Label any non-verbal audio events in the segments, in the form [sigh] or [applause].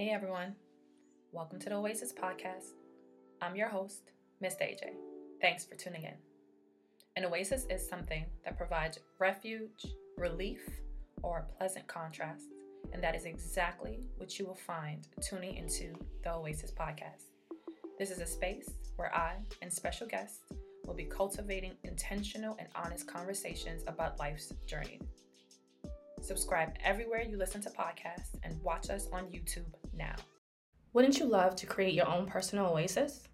Hey everyone, welcome to the Oasis Podcast. I'm your host, Miss AJ. Thanks for tuning in. An oasis is something that provides refuge, relief, or a pleasant contrast, and that is exactly what you will find tuning into the Oasis Podcast. This is a space where I and special guests will be cultivating intentional and honest conversations about life's journey. Subscribe everywhere you listen to podcasts and watch us on YouTube now. Wouldn't you love to create your own personal oasis?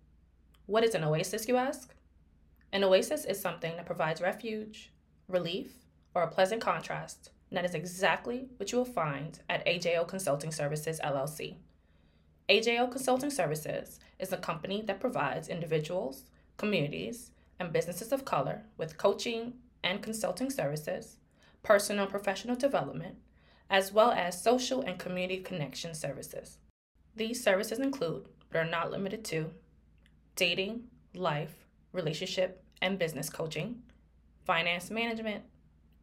What is an oasis, you ask? An oasis is something that provides refuge, relief, or a pleasant contrast, and that is exactly what you will find at AJO Consulting Services LLC. AJO Consulting Services is a company that provides individuals, communities, and businesses of color with coaching and consulting services, personal and professional development, as well as social and community connection services. These services include, but are not limited to, dating, life, relationship, and business coaching, finance management,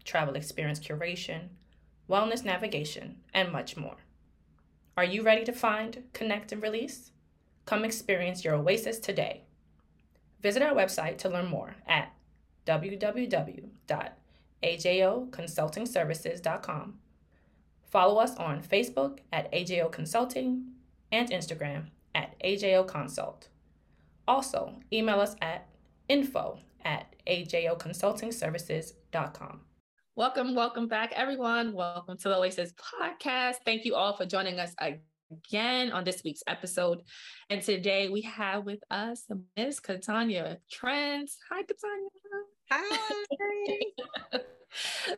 travel experience curation, wellness navigation, and much more. Are you ready to find, connect, and release? Come experience your oasis today. Visit our website to learn more at www.ajoconsultingservices.com. Follow us on Facebook at AJO Consulting and Instagram at AJO Consult. Also, email us at info at ajoconsultingservices.com. Welcome, welcome back, everyone. Welcome to the Oasis podcast. Thank you all for joining us again on this week's episode. And today we have with us Miss Katonya Trent. Hi, Katonya. Hi.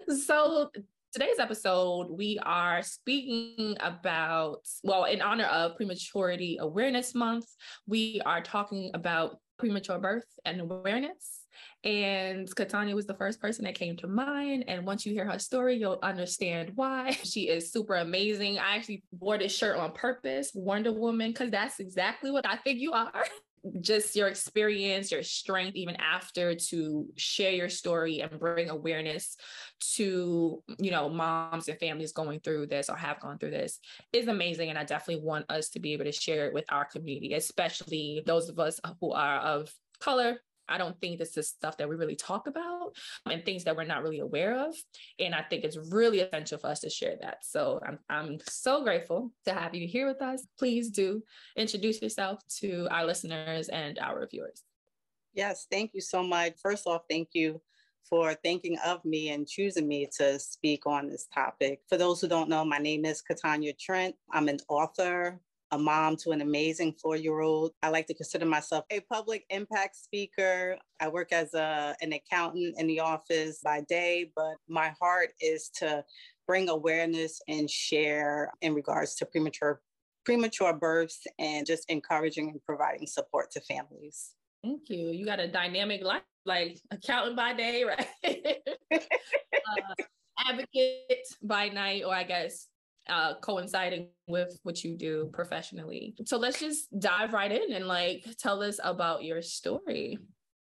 [laughs] so today's episode, we are speaking about, well, in honor of Prematurity Awareness Month, we are talking about premature birth and awareness. And Katonya was the first person that came to mind. And once you hear her story, you'll understand why. [laughs] She is super amazing. I actually wore this shirt on purpose, Wonder Woman, because that's exactly what I think you are. [laughs] just your experience, your strength, even after to share your story and bring awareness to, you know, moms and families going through this or have gone through this is amazing. And I definitely want us to be able to share it with our community, especially those of us who are of color, I don't think this is stuff that we really talk about and things that we're not really aware of. And I think it's really essential for us to share that. So I'm, I'm so grateful to have you here with us. Please do introduce yourself to our listeners and our viewers. Yes, thank you so much. First off, thank you for thinking of me and choosing me to speak on this topic. For those who don't know, my name is Katonya Trent. I'm an author, a mom to an amazing four year old. I like to consider myself a public impact speaker. I work as a, an accountant in the office by day, but my heart is to bring awareness and share in regards to premature premature births and just encouraging and providing support to families. Thank you. You got a dynamic life, like accountant by day, right? [laughs] uh, advocate by night, or I guess uh, coinciding with what you do professionally. So let's just dive right in and like tell us about your story.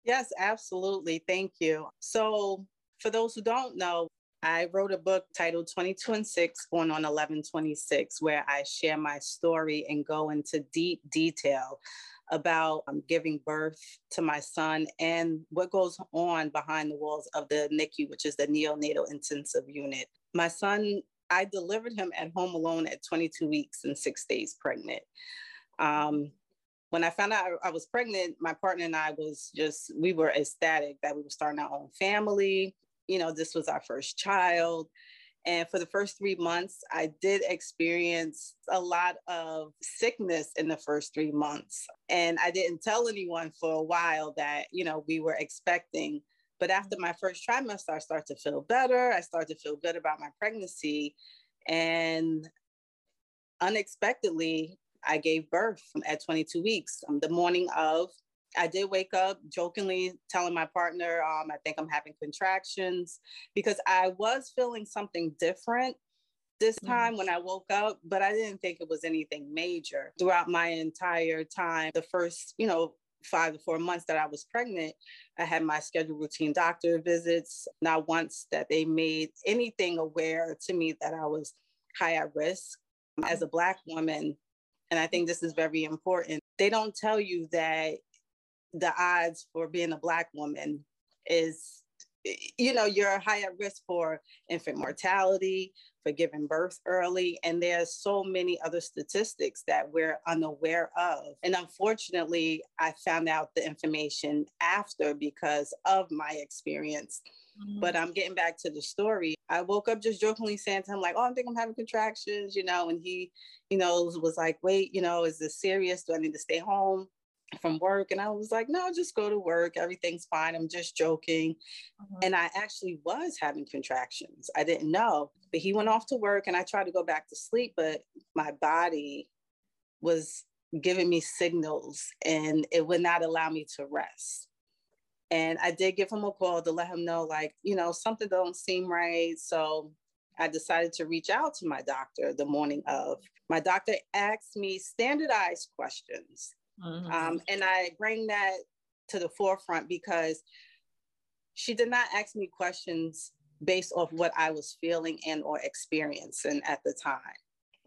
Yes, absolutely. Thank you. So, for those who don't know, I wrote a book titled 22 and 6, born on 1126, where I share my story and go into deep detail about um, giving birth to my son and what goes on behind the walls of the NICU, which is the neonatal intensive unit. My son I delivered him at home alone at 22 weeks and six days pregnant. Um, when I found out I was pregnant, my partner and I was just, we were ecstatic that we were starting our own family. You know, this was our first child. And for the first three months, I did experience a lot of sickness in the first three months. And I didn't tell anyone for a while that, you know, we were expecting. But after my first trimester, I started to feel better. I started to feel good about my pregnancy. And unexpectedly, I gave birth at 22 weeks. Um, the morning of, I did wake up jokingly telling my partner, um, I think I'm having contractions because I was feeling something different this time when I woke up, but I didn't think it was anything major. Throughout my entire time, the first, you know, five to four months that I was pregnant, I had my scheduled routine doctor visits. Not once that they made anything aware to me that I was high at risk. As a Black woman, and I think this is very important. They don't tell you that the odds for being a Black woman is, you know, you're high at risk for infant mortality, for giving birth early. And there's so many other statistics that we're unaware of. And unfortunately, I found out the information after because of my experience. Mm-hmm. But I'm getting back to the story. I woke up just jokingly saying to him, like, oh, I think I'm having contractions, you know, and he, you know, was like, wait, you know, is this serious? Do I need to stay home? From work and I was like, no, just go to work. Everything's fine. I'm just joking. Uh-huh. And I actually was having contractions. I didn't know. But he went off to work and I tried to go back to sleep, but my body was giving me signals and it would not allow me to rest. And I did give him a call to let him know, like, you know, something don't seem right. So I decided to reach out to my doctor the morning of. My doctor asked me standardized questions Mm-hmm. Um, and I bring that to the forefront because she did not ask me questions based off what I was feeling and or experiencing at the time.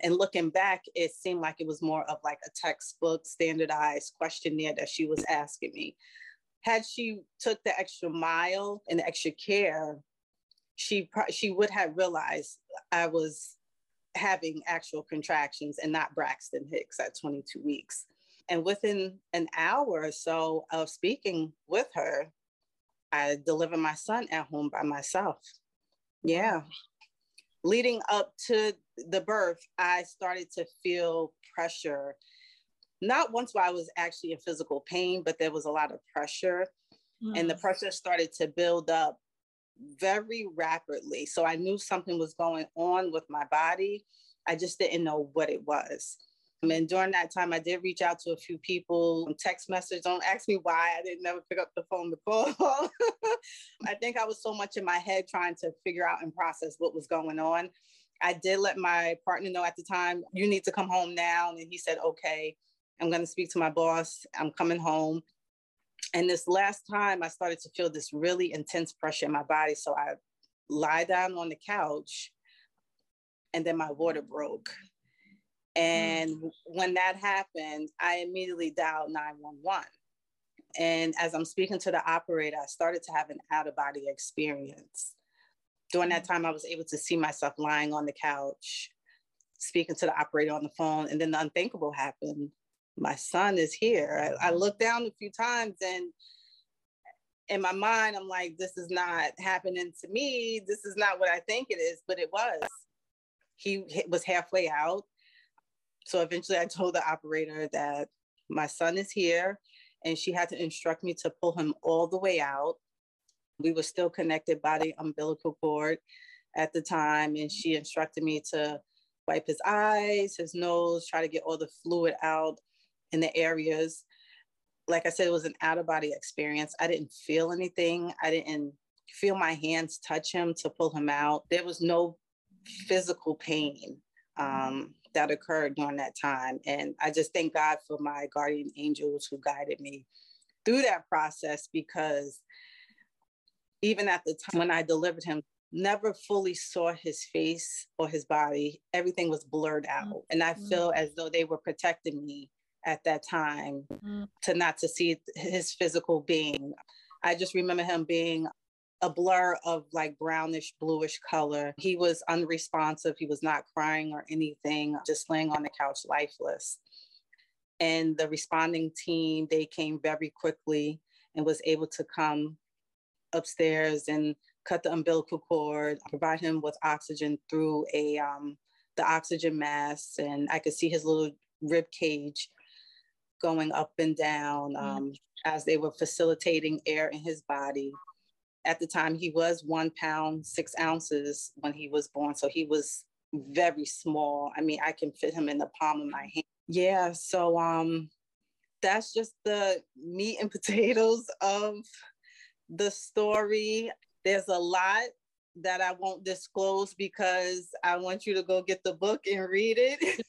And looking back, it seemed like it was more of like a textbook standardized questionnaire that she was asking me. Had she took the extra mile and the extra care, she she would have realized I was having actual contractions and not Braxton Hicks at 22 weeks. And within an hour or so of speaking with her, I delivered my son at home by myself. Yeah. Leading up to the birth, I started to feel pressure. Not once while I was actually in physical pain, but there was a lot of pressure. Mm. And the mm. pressure started to build up very rapidly. So I knew something was going on with my body. I just didn't know what it was. And during that time, I did reach out to a few people, text message. Don't ask me why I didn't never pick up the phone to call. [laughs] I think I was so much in my head trying to figure out and process what was going on. I did let my partner know at the time, you need to come home now. And he said, okay, I'm going to speak to my boss. I'm coming home. And this last time, I started to feel this really intense pressure in my body. So I lie down on the couch and then my water broke. Mm. And mm. when that happened, I immediately dialed 911. And as I'm speaking to the operator, I started to have an out of body experience. During that mm. time, I was able to see myself lying on the couch, speaking to the operator on the phone. And then the unthinkable happened. My son is here. I, I looked down a few times and in my mind, I'm like, this is not happening to me. This is not what I think it is, but it was. He was halfway out. So eventually I told the operator that my son is here and she had to instruct me to pull him all the way out. We were still connected by the umbilical cord at the time, and she instructed me to wipe his eyes, his nose, try to get all the fluid out in the areas. Like I said, it was an out of body experience. I didn't feel anything. I didn't feel my hands touch him to pull him out. There was no physical pain. Um, that occurred during that time. And I just thank God for my guardian angels who guided me through that process because even at the time when I delivered him, never fully saw his face or his body. Everything was blurred out. Mm-hmm. And I feel as though they were protecting me at that time mm-hmm. to not to see his physical being. I just remember him being a blur of like brownish bluish color. He was unresponsive. He was not crying or anything, just laying on the couch lifeless. And the responding team, they came very quickly and was able to come upstairs and cut the umbilical cord, provide him with oxygen through a um, the oxygen mask, and I could see his little rib cage going up and down um, as they were facilitating air in his body at the time he was one pound six ounces when he was born so he was very small. I mean i can fit him in the palm of my hand. Yeah so um that's just the meat and [laughs] potatoes of the story. There's a lot that i won't disclose because i want you to go get the book and read it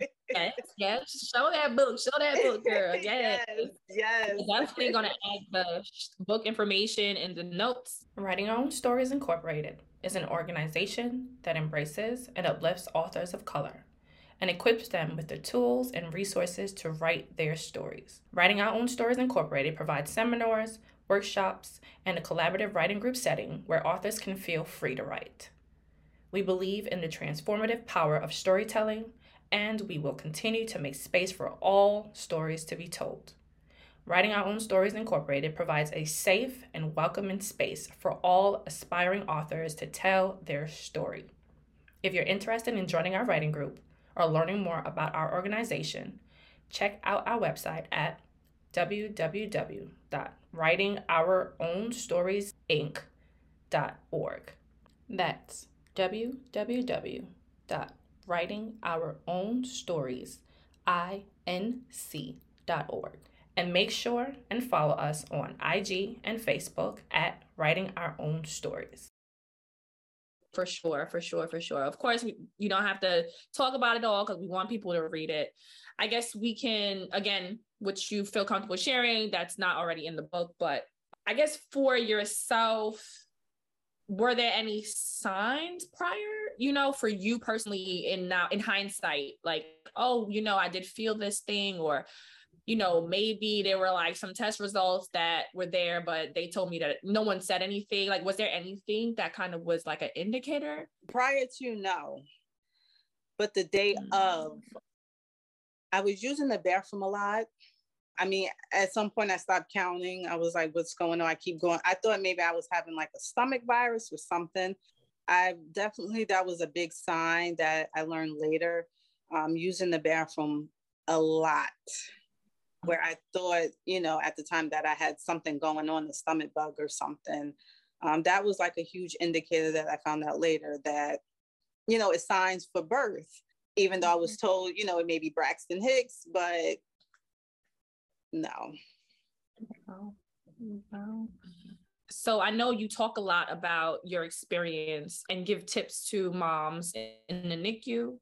[laughs] yes, yes. Show that book. Show that book, girl. [laughs] Yes. yes. Yes. definitely gonna add the book information in the notes. Writing Our Own Stories Incorporated is an organization that embraces and uplifts authors of color and equips them with the tools and resources to write their stories. Writing Our Own Stories Incorporated provides seminars, workshops, and a collaborative writing group setting where authors can feel free to write. We believe in the transformative power of storytelling, and we will continue to make space for all stories to be told. Writing Our Own Stories Incorporated provides a safe and welcoming space for all aspiring authors to tell their story. If you're interested in joining our writing group or learning more about our organization, check out our website at www.writingourownStoriesInc.org. That's www.writingourownStoriesInc.org. And make sure and follow us on IG and Facebook at Writing Our Own Stories. For sure, for sure, for sure. Of course, we, you don't have to talk about it all because we want people to read it. I guess we can, again, which you feel comfortable sharing, that's not already in the book, but I guess for yourself, were there any signs prior you know for you personally in now in hindsight like oh you know i did feel this thing or you know maybe there were like some test results that were there but they told me that no one said anything like was there anything that kind of was like an indicator prior to no but the day mm-hmm. of i was using the bathroom a lot I mean, at some point I stopped counting. I was like, what's going on? I keep going. I thought maybe I was having like a stomach virus or something. I definitely, that was a big sign that I learned later, um, using the bathroom a lot, where I thought, you know, at the time that I had something going on, the stomach bug or something. Um, that was like a huge indicator that I found out later that, you know, it's signs for birth, even though I was mm-hmm. told, you know, it may be Braxton Hicks, but no. Wow. Wow. So I know you talk a lot about your experience and give tips to moms in the NICU.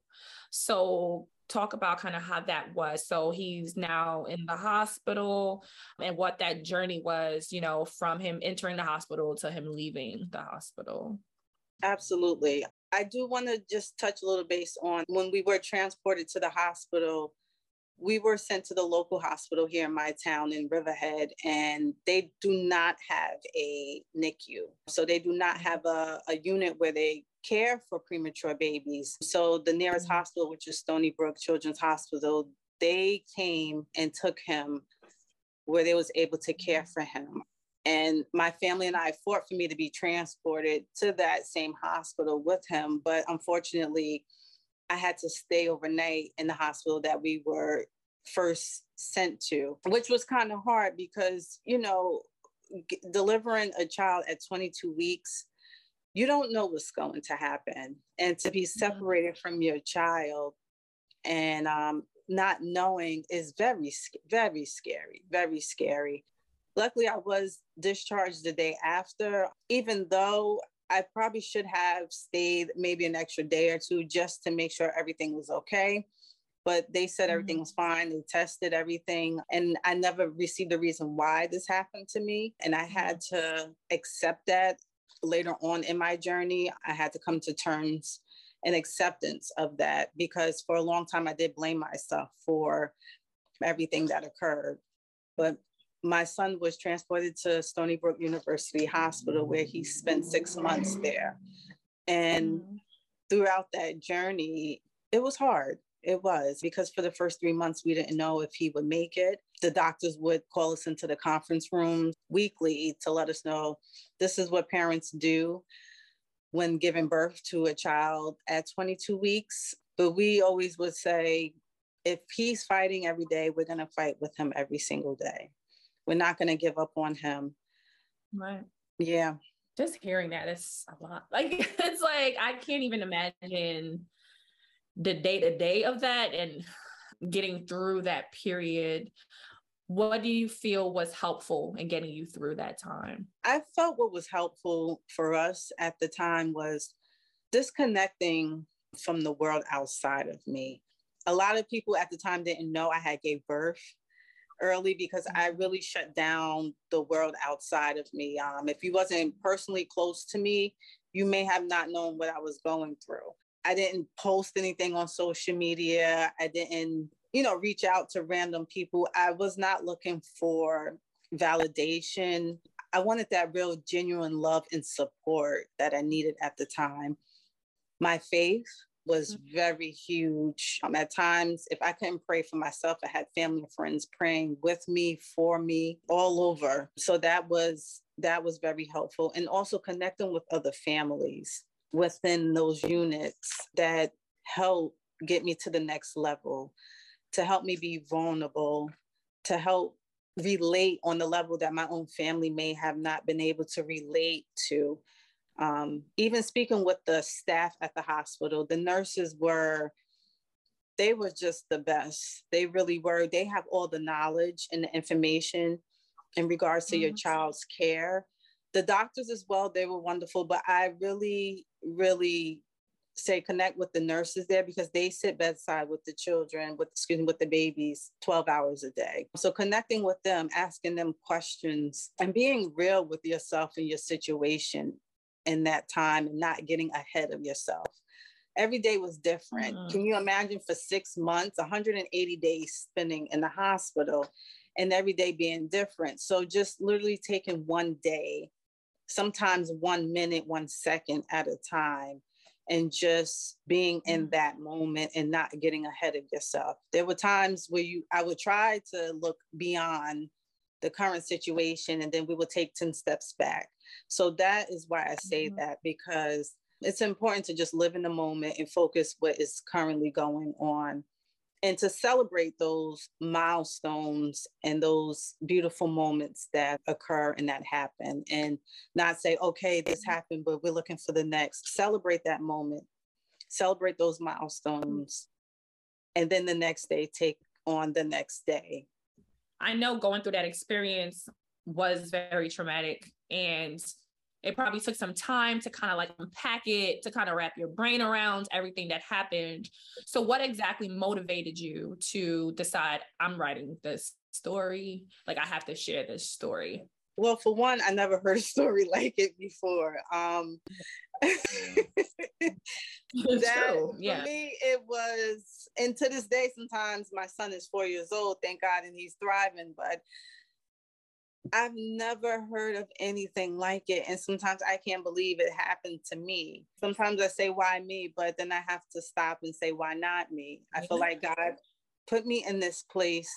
So talk about kind of how that was. So he's now in the hospital and what that journey was, you know, from him entering the hospital to him leaving the hospital. Absolutely. I do want to just touch a little base on when we were transported to the hospital we were sent to the local hospital here in my town in Riverhead, and they do not have a NICU. So they do not have a, a unit where they care for premature babies. So the nearest mm-hmm. hospital, which is Stony Brook Children's Hospital, they came and took him where they was able to care mm-hmm. for him. And my family and I fought for me to be transported to that same hospital with him. But unfortunately, I had to stay overnight in the hospital that we were first sent to, which was kind of hard because, you know, g- delivering a child at 22 weeks, you don't know what's going to happen. And to be mm-hmm. separated from your child and um, not knowing is very, very scary, very scary. Luckily, I was discharged the day after, even though I probably should have stayed maybe an extra day or two just to make sure everything was okay. But they said everything mm-hmm. was fine. They tested everything. And I never received a reason why this happened to me. And I had mm-hmm. to accept that later on in my journey. I had to come to terms and acceptance of that because for a long time I did blame myself for everything that occurred. But my son was transported to Stony Brook University Hospital, where he spent six months there. And mm-hmm. throughout that journey, it was hard. It was because for the first three months, we didn't know if he would make it. The doctors would call us into the conference room weekly to let us know this is what parents do when giving birth to a child at 22 weeks. But we always would say, if he's fighting every day, we're going to fight with him every single day we're not going to give up on him. Right. Yeah. Just hearing that is a lot. [laughs] Like it's like I can't even imagine the day to day of that and getting through that period. What do you feel was helpful in getting you through that time? I felt what was helpful for us at the time was disconnecting from the world outside of me. A lot of people at the time didn't know I had gave birth early because I really shut down the world outside of me. Um, if you wasn't personally close to me, you may have not known what I was going through. I didn't post anything on social media. I didn't, you know, reach out to random people. I was not looking for validation. I wanted that real genuine love and support that I needed at the time. My faith was mm-hmm. very huge. Um, at times, if I couldn't pray for myself, I had family and friends praying with me, for me, all over. So that was that was very helpful, and also connecting with other families within those units that help get me to the next level, to help me be vulnerable, to help relate on the level that my own family may have not been able to relate to. Um, even speaking with the staff at the hospital, the nurses were, they were just the best. They really were. They have all the knowledge and the information in regards to mm-hmm. your child's care. The doctors as well, they were wonderful, but I really, really say connect with the nurses there because they sit bedside with the children with excuse me with the babies 12 hours a day so connecting with them asking them questions and being real with yourself and your situation in that time and not getting ahead of yourself every day was different mm-hmm. can you imagine for six months 180 days spending in the hospital and every day being different so just literally taking one day sometimes one minute one second at a time and just being in mm. that moment and not getting ahead of yourself. There were times where you I would try to look beyond the current situation and then we would take 10 steps back. So that is why I say mm-hmm. that because it's important to just live in the moment and focus what is currently going on. And to celebrate those milestones and those beautiful moments that occur and that happen and not say okay this happened but we're looking for the next. Celebrate that moment celebrate those milestones and then the next day take on the next day. I know going through that experience was very traumatic and it probably took some time to kind of like unpack it, to kind of wrap your brain around everything that happened. So, what exactly motivated you to decide I'm writing this story? Like, I have to share this story. Well, for one, I never heard a story [laughs] like it before. Um, [laughs] that. Yeah. For me, it was, and to this day, sometimes my son is four years old, thank God, and he's thriving. But I've never heard of anything like it. And sometimes I can't believe it happened to me. Sometimes I say, why me? But then I have to stop and say, why not me? I feel like God put me in this place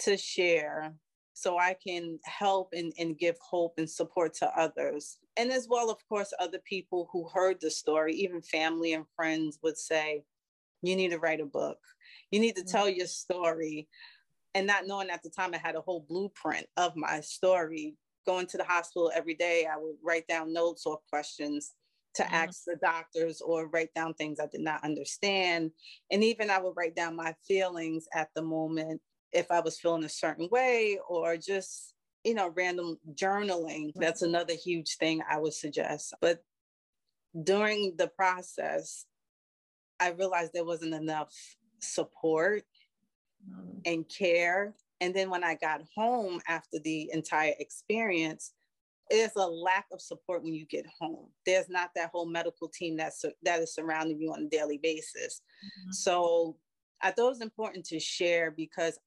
to share so I can help and, and give hope and support to others. And as well, of course, other people who heard the story, even family and friends would say, you need to write a book. You need to mm-hmm. tell your story and not knowing at the time I had a whole blueprint of my story. Going to the hospital every day, I would write down notes or questions to mm-hmm. ask the doctors or write down things I did not understand. And even I would write down my feelings at the moment if I was feeling a certain way or just, you know, random journaling. That's another huge thing I would suggest. But during the process, I realized there wasn't enough support mm. and care. And then when I got home after the entire experience, there's a lack of support when you get home. There's not that whole medical team that's that is surrounding you on a daily basis. Mm-hmm. So I thought it was important to share because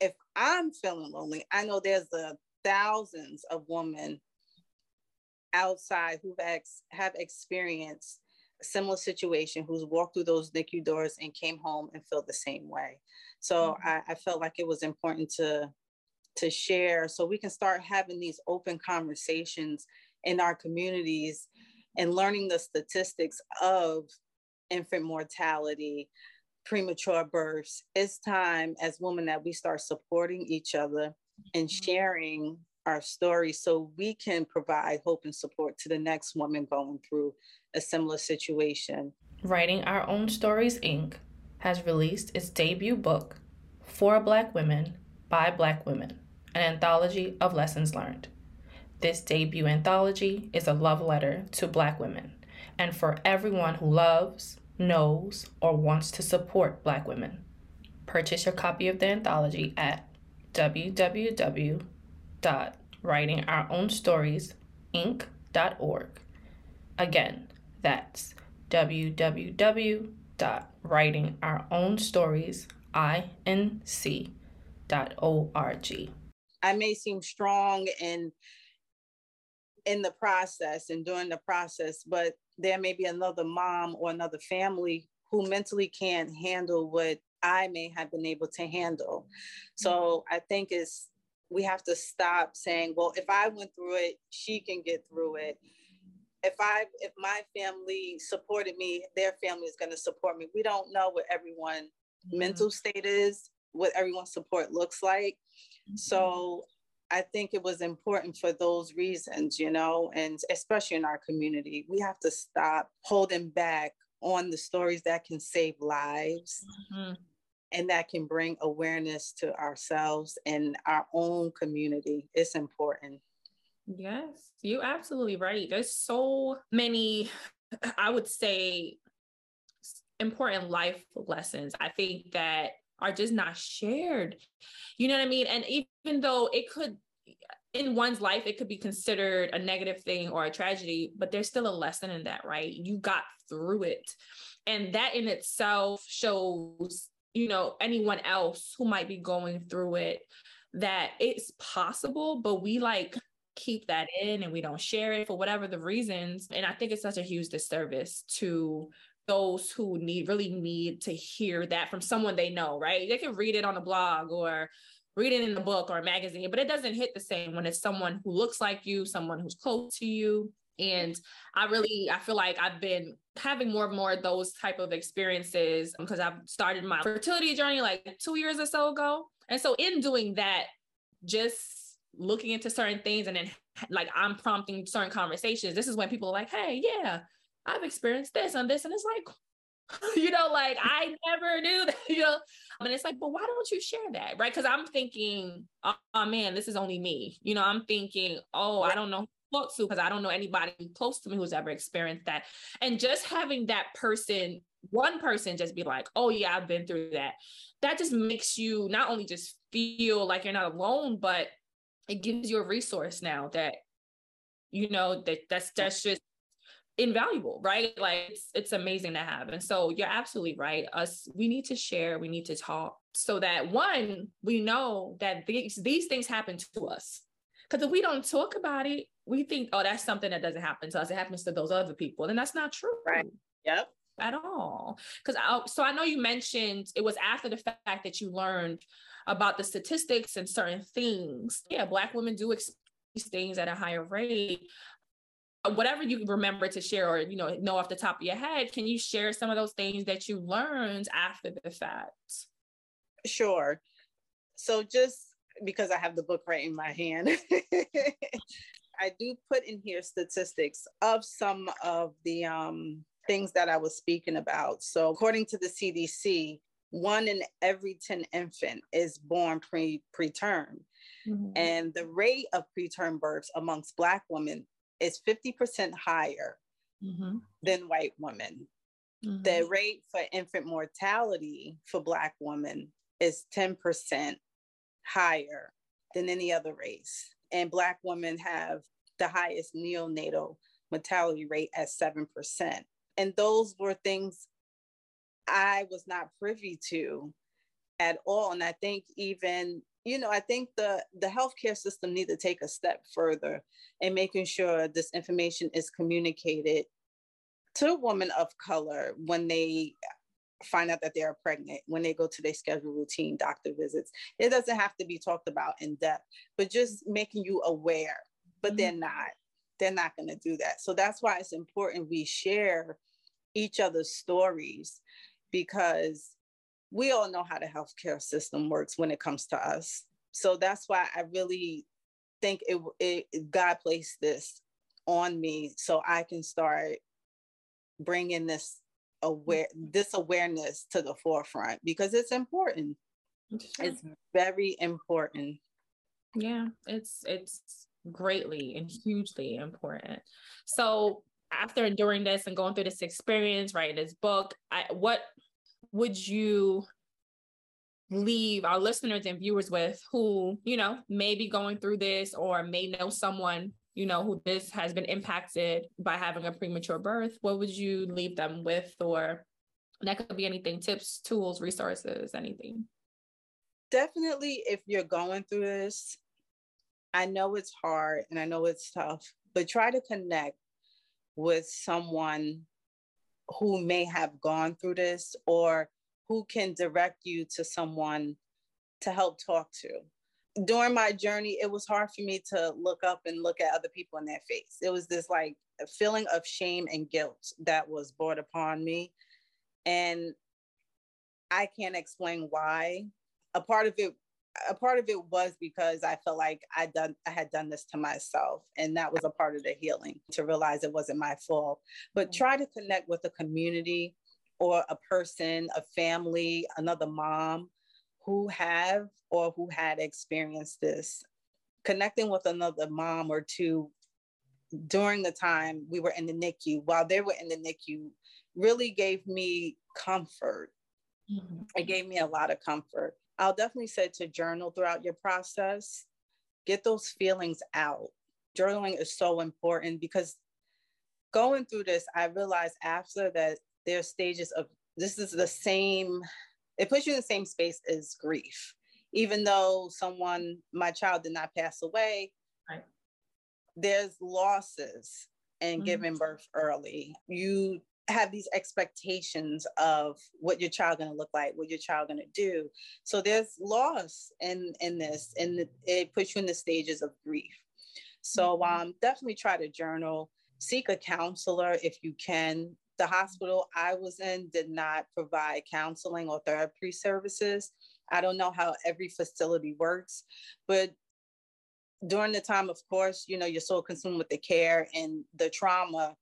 if I'm feeling lonely, I know there's the thousands of women outside who've ex- have experienced similar situation who's walked through those NICU doors and came home and felt the same way. So mm-hmm. I, I felt like it was important to to share so we can start having these open conversations in our communities and learning the statistics of infant mortality, premature births. It's time as women that we start supporting each other and mm-hmm. sharing our story so we can provide hope and support to the next woman going through a similar situation. Writing Our Own Stories, Inc. has released its debut book, For Black Women by Black Women, an anthology of lessons learned. This debut anthology is a love letter to Black women and for everyone who loves, knows, or wants to support Black women. Purchase your copy of the anthology at www.writingourownstories.inc.org. Again, that's www.writingourownstories.inc.org. I may seem strong in in the process and during the process, but there may be another mom or another family who mentally can't handle what I may have been able to handle. So. I think it's we have to stop saying, well, if I went through it, she can get through it. If I if my family supported me, their family is going to support me. We don't know what everyone mm-hmm. mental state is, what everyone's support looks like. Mm-hmm. So I think it was important for those reasons, you know, and especially in our community, we have to stop holding back on the stories that can save lives. Mm-hmm and that can bring awareness to ourselves and our own community. It's important. Yes, you're absolutely right. There's so many, [sighs] I would say, important life lessons. I think that are just not shared. You know what I mean? And even though it could, in one's life, it could be considered a negative thing or a tragedy, but there's still a lesson in that, right? You got through it. And that in itself shows you know anyone else who might be going through it that it's possible but we like keep that in and we don't share it for whatever the reasons. And i think it's such a huge disservice to those who need really need to hear that from someone they know right? They can read it on a blog or read it in a book or a magazine but it doesn't hit the same when it's someone who looks like you someone who's close to you. And i really i feel like i've been having more and more of those type of experiences um, because i've started my fertility journey like two years or so ago. And so in doing that just looking into certain things and then like i'm prompting certain conversations this is when people are like hey yeah i've experienced this and this and it's like [laughs] you know, like [laughs] I never knew that, [laughs] you know. And it's like, but why don't you share that? Right. Cause I'm thinking, oh, oh, man, this is only me. You know, I'm thinking, oh, I don't know talk to because I don't know anybody close to me who's ever experienced that. And just having that person, one person just be like, oh yeah, I've been through that. That just makes you not only just feel like you're not alone, but it gives you a resource now that you know that that's that's just invaluable right like it's it's amazing to have and so you're absolutely right us we need to share we need to talk so that one we know that these these things happen to us because if we don't talk about it we think, oh, that's something that doesn't happen to us. It happens to those other people. And that's not true. Right. Yep. At all. Because I, so I know you mentioned it was after the fact that you learned about the statistics and certain things. Yeah, Black women do experience things at a higher rate. Whatever you remember to share or you know know off the top of your head, can you share some of those things that you learned after the fact? Sure. So just because I have the book right in my hand, [laughs] I do put in here statistics of some of the um, things that I was speaking about. So, according to the CDC, one in every 10 infant is born pre preterm. Mm-hmm. And the rate of preterm births amongst Black women is 50% higher mm-hmm. than white women. Mm-hmm. The rate for infant mortality for Black women is 10% higher than any other race and Black women have the highest neonatal mortality rate at 7%. And those were things I was not privy to at all. And I think even, you know, I think the, the healthcare system need to take a step further in making sure this information is communicated to women of color when they find out that they're pregnant when they go to their scheduled routine doctor visits. It doesn't have to be talked about in depth, but just making you aware. But mm-hmm. they're not. They're not going to do that. So that's why it's important we share each other's stories because we all know how the healthcare system works when it comes to us. So that's why I really think it, it God placed this on me so I can start bringing this aware mm-hmm. this awareness to the forefront because it's important. It's very important. Yeah it's it's greatly and hugely important. So after enduring this and going through this experience writing this book I, what would you leave our listeners and viewers with who you know may be going through this or may know someone you know, who this has been impacted by having a premature birth, what would you leave them with? Or that could be anything tips, tools, resources, anything. Definitely, if you're going through this, I know it's hard and I know it's tough, but try to connect with someone who may have gone through this or who can direct you to someone to help talk to. During my journey, it was hard for me to look up and look at other people in their face. It was this like a feeling of shame and guilt that was brought upon me. And I can't explain why. A part of it a part of it was because I felt like I done I had done this to myself, and that was a part of the healing to realize it wasn't my fault. But mm-hmm. try to connect with a community or a person, a family, another mom who have or who had experienced this. Connecting with another mom or two during the time we were in the NICU, while they were in the NICU, really gave me comfort. Mm-hmm. It gave me a lot of comfort I'll definitely say to journal throughout your process. Get those feelings out. Journaling is so important because going through this, I realized after that there are stages of this is the same, it puts you in the same space as grief. Even though someone, my child did not pass away, right. there's losses in mm-hmm. giving birth early. You have these expectations of what your child going to look like, what your child going to do. So there's loss in in this, and it puts you in the stages of grief. So mm-hmm. um, definitely try to journal. Seek a counselor if you can. The hospital I was in did not provide counseling or therapy services. I don't know how every facility works, but during the time, of course, you know, you're so consumed with the care and the trauma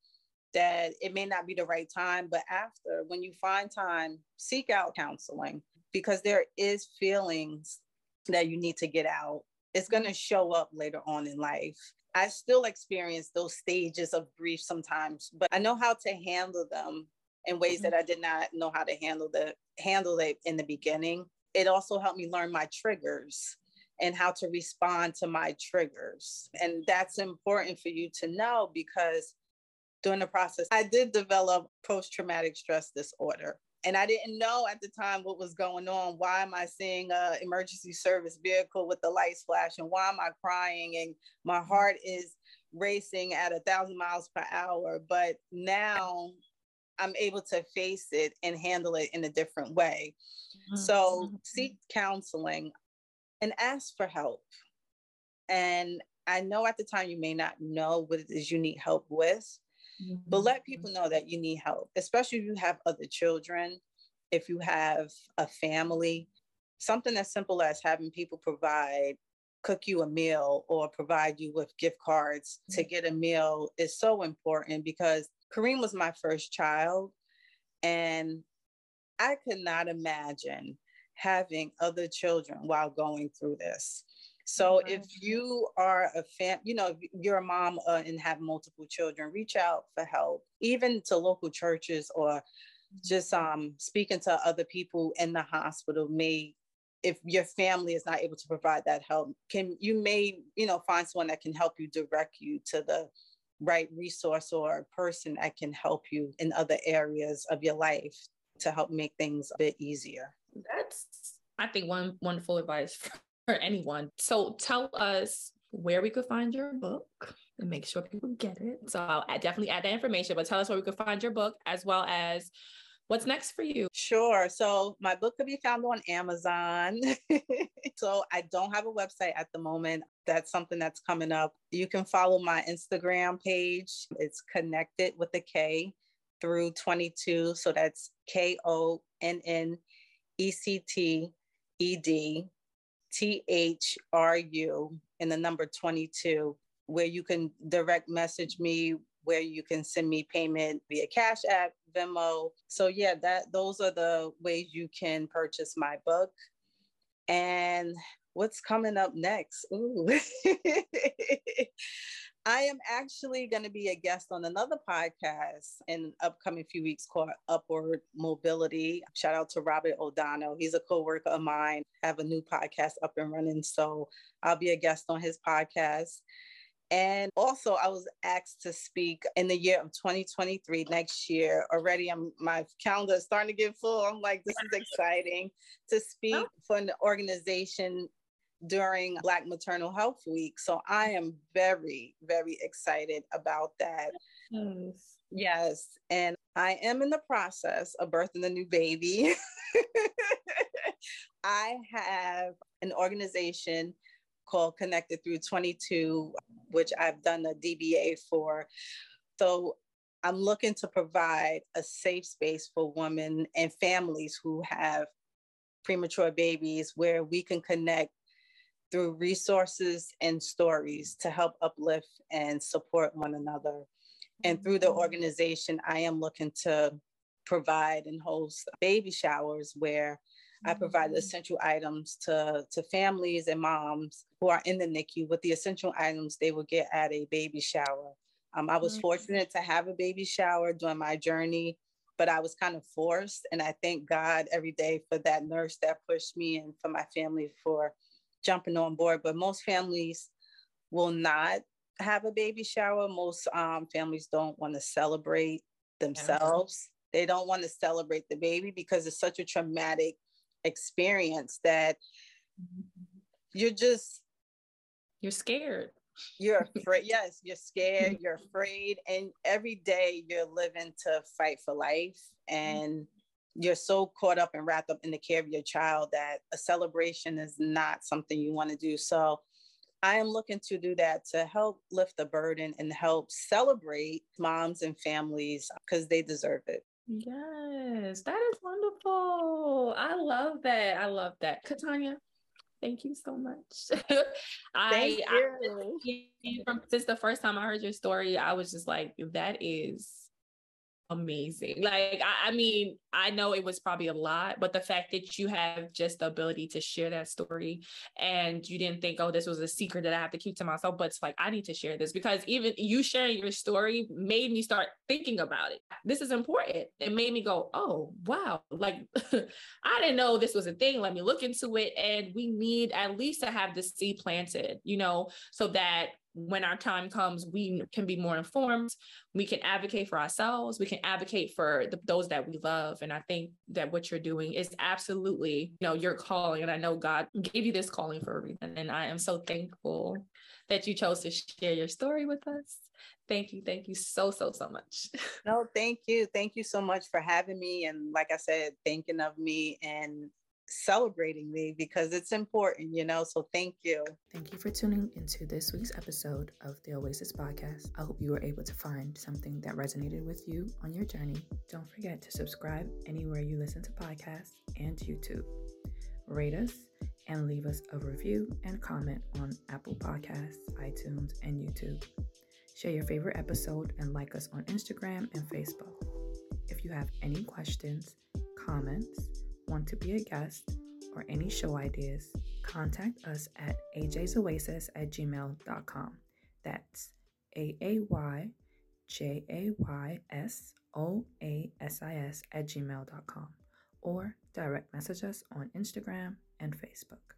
that it may not be the right time, but after, when you find time, seek out counseling because there is feelings that you need to get out. It's going to show up later on in life. I still experience those stages of grief sometimes, but I know how to handle them in ways mm-hmm. that I did not know how to handle the handle it in the beginning. It also helped me learn my triggers and how to respond to my triggers. And that's important for you to know because during the process, I did develop post traumatic stress disorder. And I didn't know at the time what was going on. Why am I seeing a emergency service vehicle with the lights flashing? Why am I crying? And my heart is racing at a thousand miles per hour. But now I'm able to face it and handle it in a different way. Mm-hmm. So seek counseling and ask for help. And I know at the time you may not know what it is you need help with, Mm-hmm. But let people know that you need help, especially if you have other children, if you have a family. Something as simple as having people provide, cook you a meal or provide you with gift cards mm-hmm. to get a meal is so important because Kareem was my first child. And I could not imagine having other children while going through this. So if you are a fan, you know, you're a mom uh, and have multiple children, reach out for help, even to local churches or just um, speaking to other people in the hospital may if your family is not able to provide that help can you may you know find someone that can help you direct you to the right resource or person that can help you in other areas of your life to help make things a bit easier. That's i think one wonderful advice [laughs] for anyone. So tell us where we could find your book and make sure people get it. So I'll definitely add that information, but tell us where we could find your book as well as what's next for you. Sure. So my book could be found on Amazon. [laughs] so I don't have a website at the moment. That's something that's coming up. You can follow my Instagram page. It's connected with a K through 22. So that's K O N N E C T E D T H R U and the number 22, where you can direct message me, where you can send me payment via Cash App, Venmo. So yeah, that those are the ways you can purchase my book. And what's coming up next? Ooh. [laughs] I am actually going to be a guest on another podcast in upcoming few weeks called Upward Mobility. Shout out to Robert O'Donnell. He's a co-worker of mine. I have a new podcast up and running. So I'll be a guest on his podcast. And also, I was asked to speak in the year of 2023, next year. Already, I'm my calendar is starting to get full. I'm like, this is exciting to speak oh. for an organization during Black Maternal Health Week. So I am very, very excited about that. Yes. Yes. And I am in the process of birthing a new baby. [laughs] I have an organization called Connected Through 22, which I've done a DBA for. So I'm looking to provide a safe space for women and families who have premature babies where we can connect through resources and stories to help uplift and support one another. And through the mm-hmm. organization, I am looking to provide and host baby showers where I provide mm-hmm. essential items to, to families and moms who are in the NICU with the essential items they will get at a baby shower. Um, I was mm-hmm. fortunate to have a baby shower during my journey, but I was kind of forced. And I thank God every day for that nurse that pushed me and for my family for jumping on board. But most families will not have a baby shower. Most um, families don't want to celebrate themselves. They don't want to celebrate the baby because it's such a traumatic experience that you're just you're scared you're [laughs] afraid yes you're scared [laughs] you're afraid and every day you're living to fight for life and you're so caught up and wrapped up in the care of your child that a celebration is not something you want to do so i am looking to do that to help lift the burden and help celebrate moms and families because they deserve it Yes, that is wonderful. I love that. I love that. Katonya, thank you so much. [laughs] I, I [laughs] from since the first time I heard your story, I was just like, that is amazing. Like, I, I, mean, I know it was probably a lot, but the fact that you have just the ability to share that story and you didn't think, oh, this was a secret that I have to keep to myself, but it's like, I need to share this because even you sharing your story made me start thinking about it. This is important. It made me go, oh, wow. Like, [laughs] I didn't know this was a thing. Let me look into it. And we need at least to have the seed planted, you know, so that when our time comes, we can be more informed. We can advocate for ourselves. We can advocate for the, those that we love. And I think that what you're doing is absolutely, you know, your calling. And I know God gave you this calling for a reason. And I am so thankful that you chose to share your story with us. Thank you. Thank you so, so, so much. [laughs] No, thank you. Thank you so much for having me. And like I said, thinking of me and celebrating me because it's important, you know. So thank you. Thank you for tuning into this week's episode of the Oasis podcast. I hope you were able to find something that resonated with you on your journey. Don't forget to subscribe anywhere you listen to podcasts and YouTube. Rate us and leave us a review and comment on Apple Podcasts, iTunes, and YouTube. Share your favorite episode and like us on Instagram and Facebook. If you have any questions, comments, want to be a guest, or any show ideas, contact us at aayjaysoasis at gmail.com. That's A A Y J A Y S O A S I S at gmail.com or direct message us on Instagram and Facebook.